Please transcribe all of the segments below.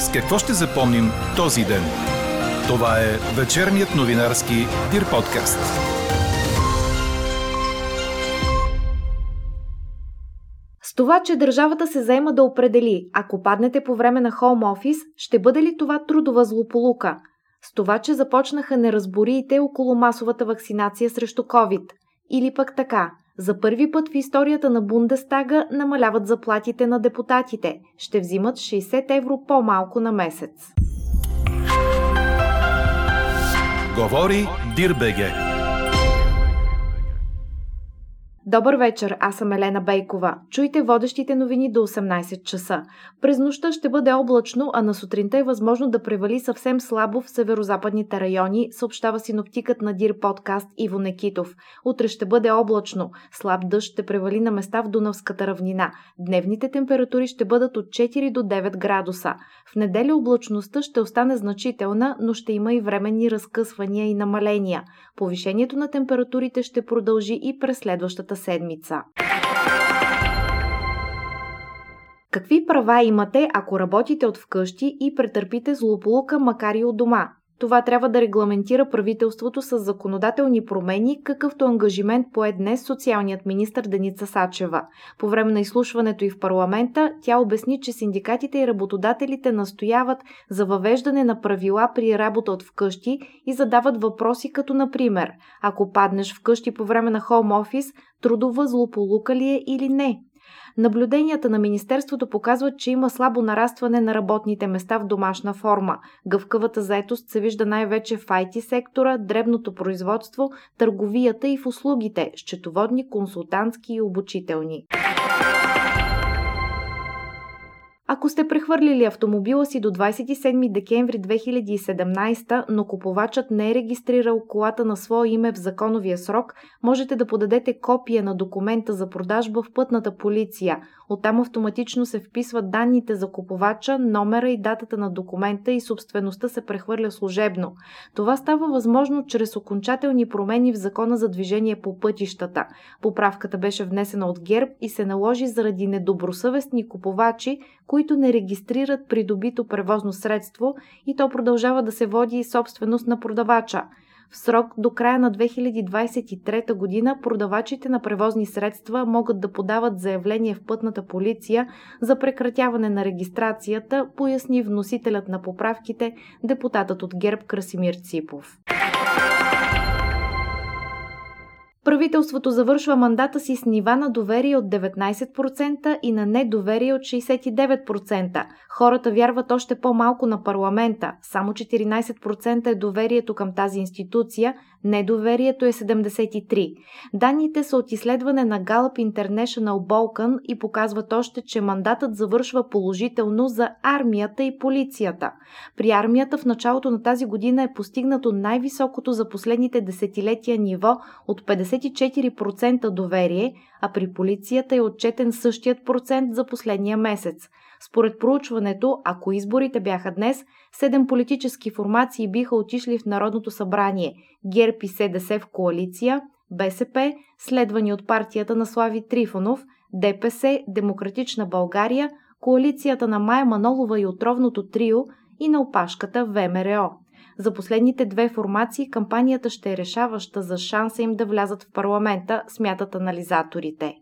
С какво ще запомним този ден? Това е вечерният новинарски Дир подкаст. С това, че държавата се заема да определи, ако паднете по време на хоум офис, ще бъде ли това трудова злополука? С това, че започнаха неразбориите около масовата вакцинация срещу COVID. Или пък така, за първи път в историята на Бундестага намаляват заплатите на депутатите. Ще взимат 60 евро по-малко на месец. Говори Дирбеге. Добър вечер, аз съм Елена Бейкова. Чуйте водещите новини до 18 часа. През нощта ще бъде облачно, а на сутринта е възможно да превали съвсем слабо в северо-западните райони, съобщава синоптикът на Дир подкаст Иво Некитов. Утре ще бъде облачно. Слаб дъжд ще превали на места в Дунавската равнина. Дневните температури ще бъдат от 4 до 9 градуса. В неделя облачността ще остане значителна, но ще има и временни разкъсвания и намаления. Повишението на температурите ще продължи и през следващата седмица. Какви права имате, ако работите от вкъщи и претърпите злополука, макар и от дома? Това трябва да регламентира правителството с законодателни промени, какъвто ангажимент пое днес социалният министр Деница Сачева. По време на изслушването и в парламента тя обясни, че синдикатите и работодателите настояват за въвеждане на правила при работа от вкъщи и задават въпроси като например, ако паднеш вкъщи по време на хоум офис, трудова злополука ли е или не? Наблюденията на Министерството показват, че има слабо нарастване на работните места в домашна форма. Гъвкавата заетост се вижда най-вече в IT сектора, дребното производство, търговията и в услугите – счетоводни, консултантски и обучителни. Ако сте прехвърлили автомобила си до 27 декември 2017, но купувачът не е регистрирал колата на свое име в законовия срок, можете да подадете копия на документа за продажба в пътната полиция. Оттам автоматично се вписват данните за купувача, номера и датата на документа и собствеността се прехвърля служебно. Това става възможно чрез окончателни промени в закона за движение по пътищата. Поправката беше внесена от ГЕРБ и се наложи заради недобросъвестни купувачи, които не регистрират придобито превозно средство и то продължава да се води собственост на продавача. В срок до края на 2023 година продавачите на превозни средства могат да подават заявление в пътната полиция за прекратяване на регистрацията, поясни вносителят на поправките, депутатът от ГЕРБ Красимир Ципов. Правителството завършва мандата си с нива на доверие от 19% и на недоверие от 69%. Хората вярват още по-малко на парламента. Само 14% е доверието към тази институция, недоверието е 73%. Данните са от изследване на Gallup International Balkan и показват още, че мандатът завършва положително за армията и полицията. При армията в началото на тази година е постигнато най-високото за последните десетилетия ниво от 50 54% доверие, а при полицията е отчетен същият процент за последния месец. Според проучването, ако изборите бяха днес, седем политически формации биха отишли в Народното събрание – ГЕРБ и СДС в коалиция, БСП, следвани от партията на Слави Трифонов, ДПС, Демократична България, коалицията на Майя Манолова и отровното трио и на опашката ВМРО. За последните две формации кампанията ще е решаваща за шанса им да влязат в парламента, смятат анализаторите.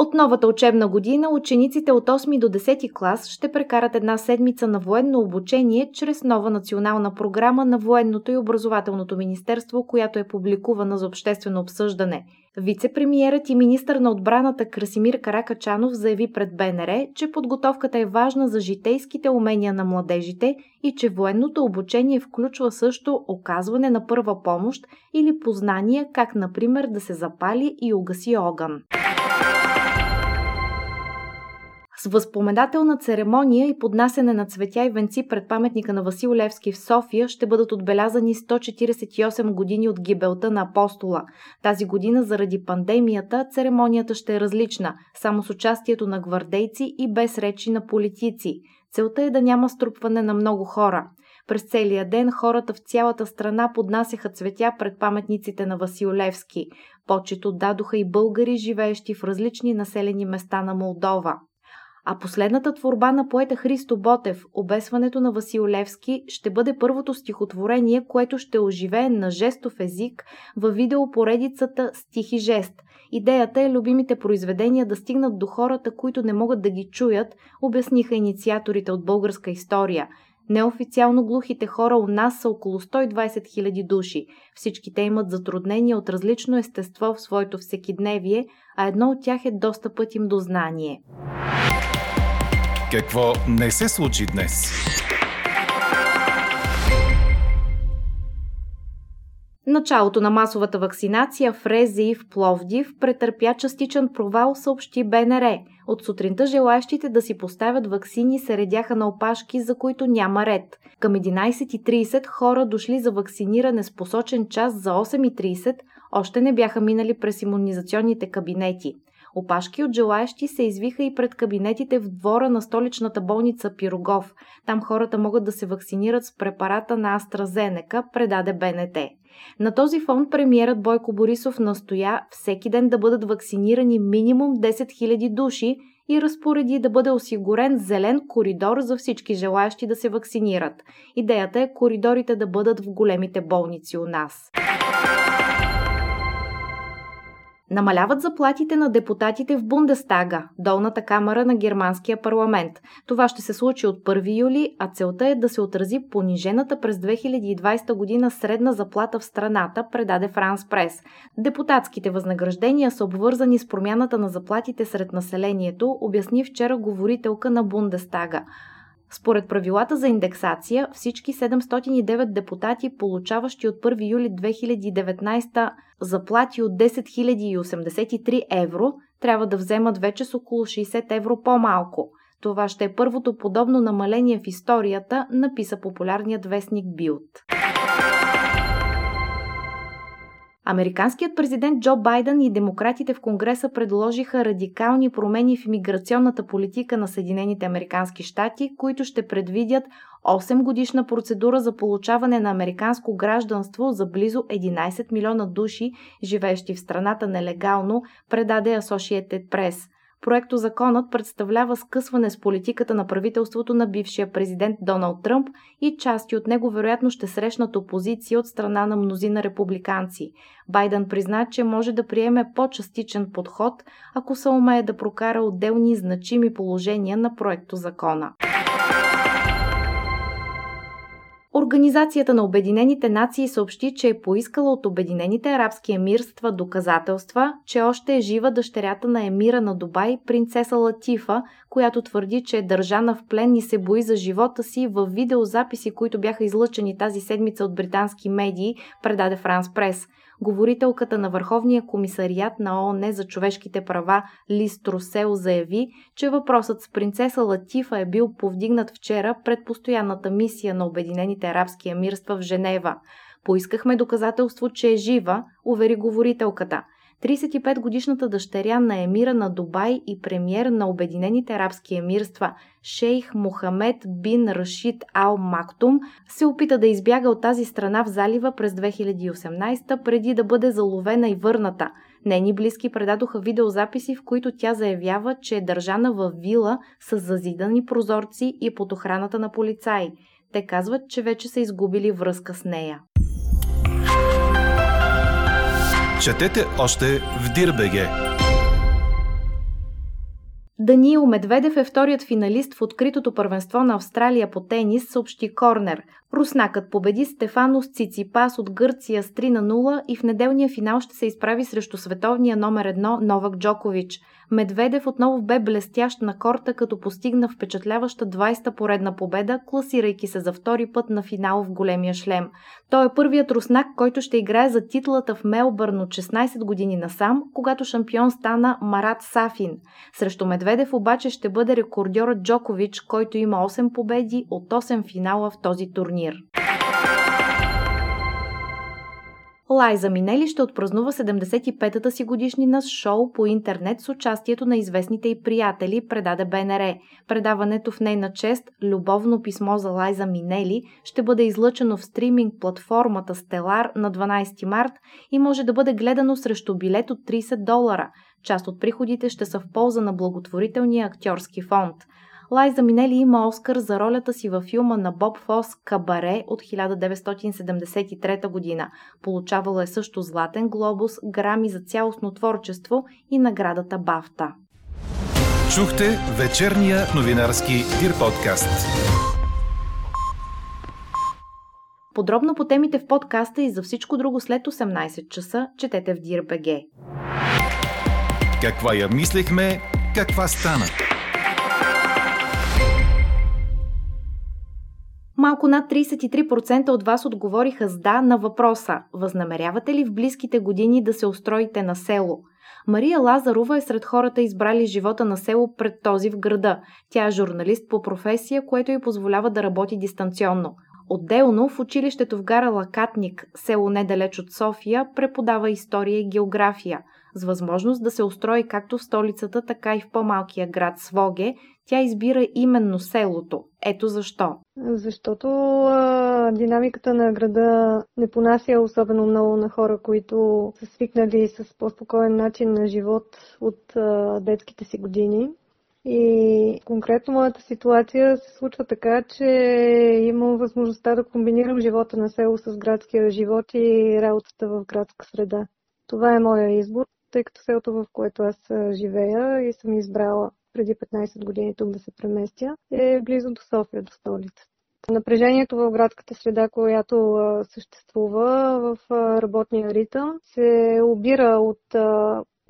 От новата учебна година учениците от 8 до 10 клас ще прекарат една седмица на военно обучение чрез нова национална програма на Военното и образователното министерство, която е публикувана за обществено обсъждане. Вице-премьерът и министър на отбраната Красимир Каракачанов заяви пред БНР, че подготовката е важна за житейските умения на младежите и че военното обучение включва също оказване на първа помощ или познания как, например, да се запали и угаси огън. С възпоменателна церемония и поднасене на цветя и венци пред паметника на Васил Левски в София ще бъдат отбелязани 148 години от гибелта на апостола. Тази година заради пандемията церемонията ще е различна, само с участието на гвардейци и без речи на политици. Целта е да няма струпване на много хора. През целия ден хората в цялата страна поднасяха цветя пред паметниците на Васил Левски. Почет отдадоха и българи, живеещи в различни населени места на Молдова. А последната творба на поета Христо Ботев, Обесването на Васил Левски, ще бъде първото стихотворение, което ще оживее на жестов език във видеопоредицата Стих и жест. Идеята е любимите произведения да стигнат до хората, които не могат да ги чуят, обясниха инициаторите от българска история – Неофициално глухите хора у нас са около 120 000 души. Всички те имат затруднения от различно естество в своето всекидневие, а едно от тях е достъпът им до знание. Какво не се случи днес? Началото на масовата вакцинация в Рези в Пловдив претърпя частичен провал, съобщи БНР. От сутринта желаящите да си поставят вакцини се редяха на опашки, за които няма ред. Към 11.30 хора дошли за вакциниране с посочен час за 8.30 още не бяха минали през иммунизационните кабинети. Опашки от желаящи се извиха и пред кабинетите в двора на столичната болница Пирогов. Там хората могат да се вакцинират с препарата на AstraZeneca, предаде БНТ. На този фон премиерът Бойко Борисов настоя всеки ден да бъдат вакцинирани минимум 10 000 души и разпореди да бъде осигурен зелен коридор за всички желаящи да се вакцинират. Идеята е коридорите да бъдат в големите болници у нас. Намаляват заплатите на депутатите в Бундестага, долната камера на германския парламент. Това ще се случи от 1 юли, а целта е да се отрази понижената през 2020 година средна заплата в страната, предаде Франс Прес. Депутатските възнаграждения са обвързани с промяната на заплатите сред населението, обясни вчера говорителка на Бундестага. Според правилата за индексация, всички 709 депутати, получаващи от 1 юли 2019 заплати от 10 083 евро, трябва да вземат вече с около 60 евро по-малко. Това ще е първото подобно намаление в историята, написа популярният вестник Билд. Американският президент Джо Байден и демократите в Конгреса предложиха радикални промени в имиграционната политика на Съединените Американски щати, които ще предвидят 8 годишна процедура за получаване на американско гражданство за близо 11 милиона души, живеещи в страната нелегално, предаде Associated Press – Проекто законът представлява скъсване с политиката на правителството на бившия президент Доналд Тръмп и части от него вероятно ще срещнат опозиция от страна на мнозина републиканци. Байден призна, че може да приеме по-частичен подход, ако се умее да прокара отделни значими положения на проекто закона. Организацията на Обединените нации съобщи, че е поискала от Обединените арабски емирства доказателства, че още е жива дъщерята на емира на Дубай, принцеса Латифа, която твърди, че е държана в плен и се бои за живота си в видеозаписи, които бяха излъчени тази седмица от британски медии, предаде Франс Прес – Говорителката на Върховния комисариат на ООН за човешките права Лис Трусел заяви, че въпросът с принцеса Латифа е бил повдигнат вчера пред постоянната мисия на Обединените арабски емирства в Женева. Поискахме доказателство, че е жива, увери говорителката – 35-годишната дъщеря на емира на Дубай и премьер на Обединените арабски емирства шейх Мохамед бин Рашид Ал Мактум се опита да избяга от тази страна в залива през 2018 преди да бъде заловена и върната. Нейни близки предадоха видеозаписи, в които тя заявява, че е държана в вила с зазидани прозорци и под охраната на полицаи. Те казват, че вече са изгубили връзка с нея. Четете още в Дирбеге. Даниил Медведев е вторият финалист в откритото първенство на Австралия по тенис, съобщи Корнер. Руснакът победи Стефанос Циципас от Гърция с 3 на 0 и в неделния финал ще се изправи срещу световния номер 1 Новак Джокович. Медведев отново бе блестящ на корта, като постигна впечатляваща 20-та поредна победа, класирайки се за втори път на финал в големия шлем. Той е първият руснак, който ще играе за титлата в Мелбърн от 16 години насам, когато шампион стана Марат Сафин. Срещу Медведев обаче ще бъде рекордьорът Джокович, който има 8 победи от 8 финала в този турнир. Лайза Минели ще отпразнува 75-та си годишнина с шоу по интернет с участието на известните и приятели, предаде БНР. Предаването в нейна чест, любовно писмо за Лайза Минели, ще бъде излъчено в стриминг платформата Стелар на 12 март и може да бъде гледано срещу билет от 30 долара. Част от приходите ще са в полза на благотворителния актьорски фонд. Лайза Минели има Оскар за ролята си във филма на Боб Фос «Кабаре» от 1973 година. Получавала е също Златен глобус, грами за цялостно творчество и наградата Бафта. Чухте вечерния новинарски Дир подкаст. Подробно по темите в подкаста и за всичко друго след 18 часа четете в DIRBG. Каква я мислехме, каква стана? Малко над 33% от вас отговориха с да на въпроса Възнамерявате ли в близките години да се устроите на село? Мария Лазарова е сред хората избрали живота на село пред този в града. Тя е журналист по професия, което й позволява да работи дистанционно. Отделно в училището в гара Лакатник, село недалеч от София, преподава история и география. С възможност да се устрои както в столицата, така и в по-малкия град Своге, тя избира именно селото. Ето защо. Защото а, динамиката на града не понася особено много на хора, които са свикнали с по-спокоен начин на живот от а, детските си години. И конкретно моята ситуация се случва така, че имам възможността да комбинирам живота на село с градския живот и работата в градска среда. Това е моя избор, тъй като селото, в което аз живея и съм избрала преди 15 години тук да се преместя, е близо до София, до столица. Напрежението в градската среда, която съществува в работния ритъм, се обира от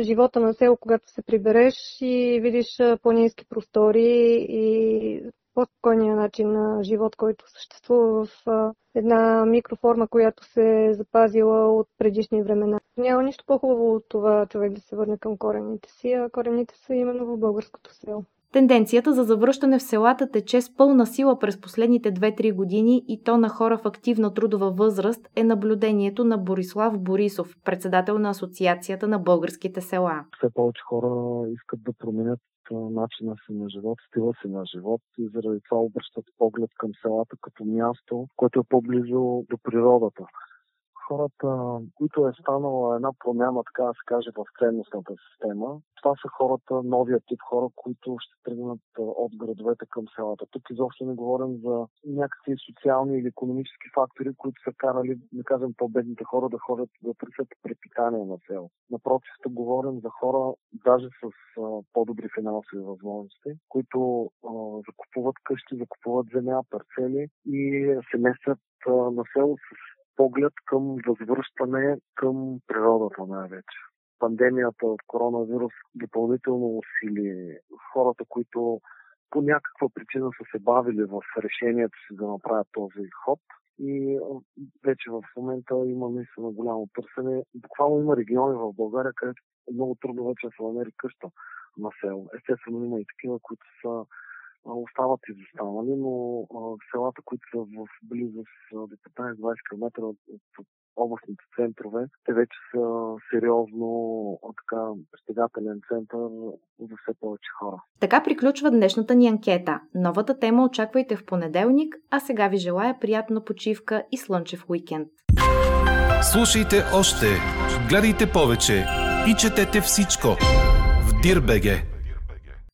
живота на село, когато се прибереш и видиш планински простори и по-спокойния начин на живот, който съществува в една микроформа, която се е запазила от предишни времена. Няма нищо по-хубаво от това човек да се върне към корените си, а корените са именно в българското село. Тенденцията за завръщане в селата тече с пълна сила през последните 2-3 години и то на хора в активна трудова възраст е наблюдението на Борислав Борисов, председател на Асоциацията на българските села. Все повече хора искат да променят начина си на живот, стила си на живот и заради това обръщат поглед към селата като място, което е по-близо до природата хората, които е станала една промяна, така да се каже, в ценностната система. Това са хората, новия тип хора, които ще тръгнат от градовете към селата. Тук изобщо не говорим за някакви социални или економически фактори, които са карали, да кажем, по-бедните хора да ходят да търсят препитание на село. Напротив, тук говорим за хора, даже с а, по-добри финансови възможности, които а, закупуват къщи, закупуват земя, парцели и се местят на село с поглед към възвръщане към природата най-вече. Пандемията от коронавирус допълнително усили хората, които по някаква причина са се бавили в решението си да направят този ход. И вече в момента има наистина голямо търсене. Буквално има региони в България, където много трудно вече се намери къща на село. Естествено има и такива, които са остават изостанали, но селата, които са в близост до 15-20 км от, от областните центрове, те вече са сериозно така притегателен център за все повече хора. Така приключва днешната ни анкета. Новата тема очаквайте в понеделник, а сега ви желая приятна почивка и слънчев уикенд. Слушайте още, гледайте повече и четете всичко в Дирбеге.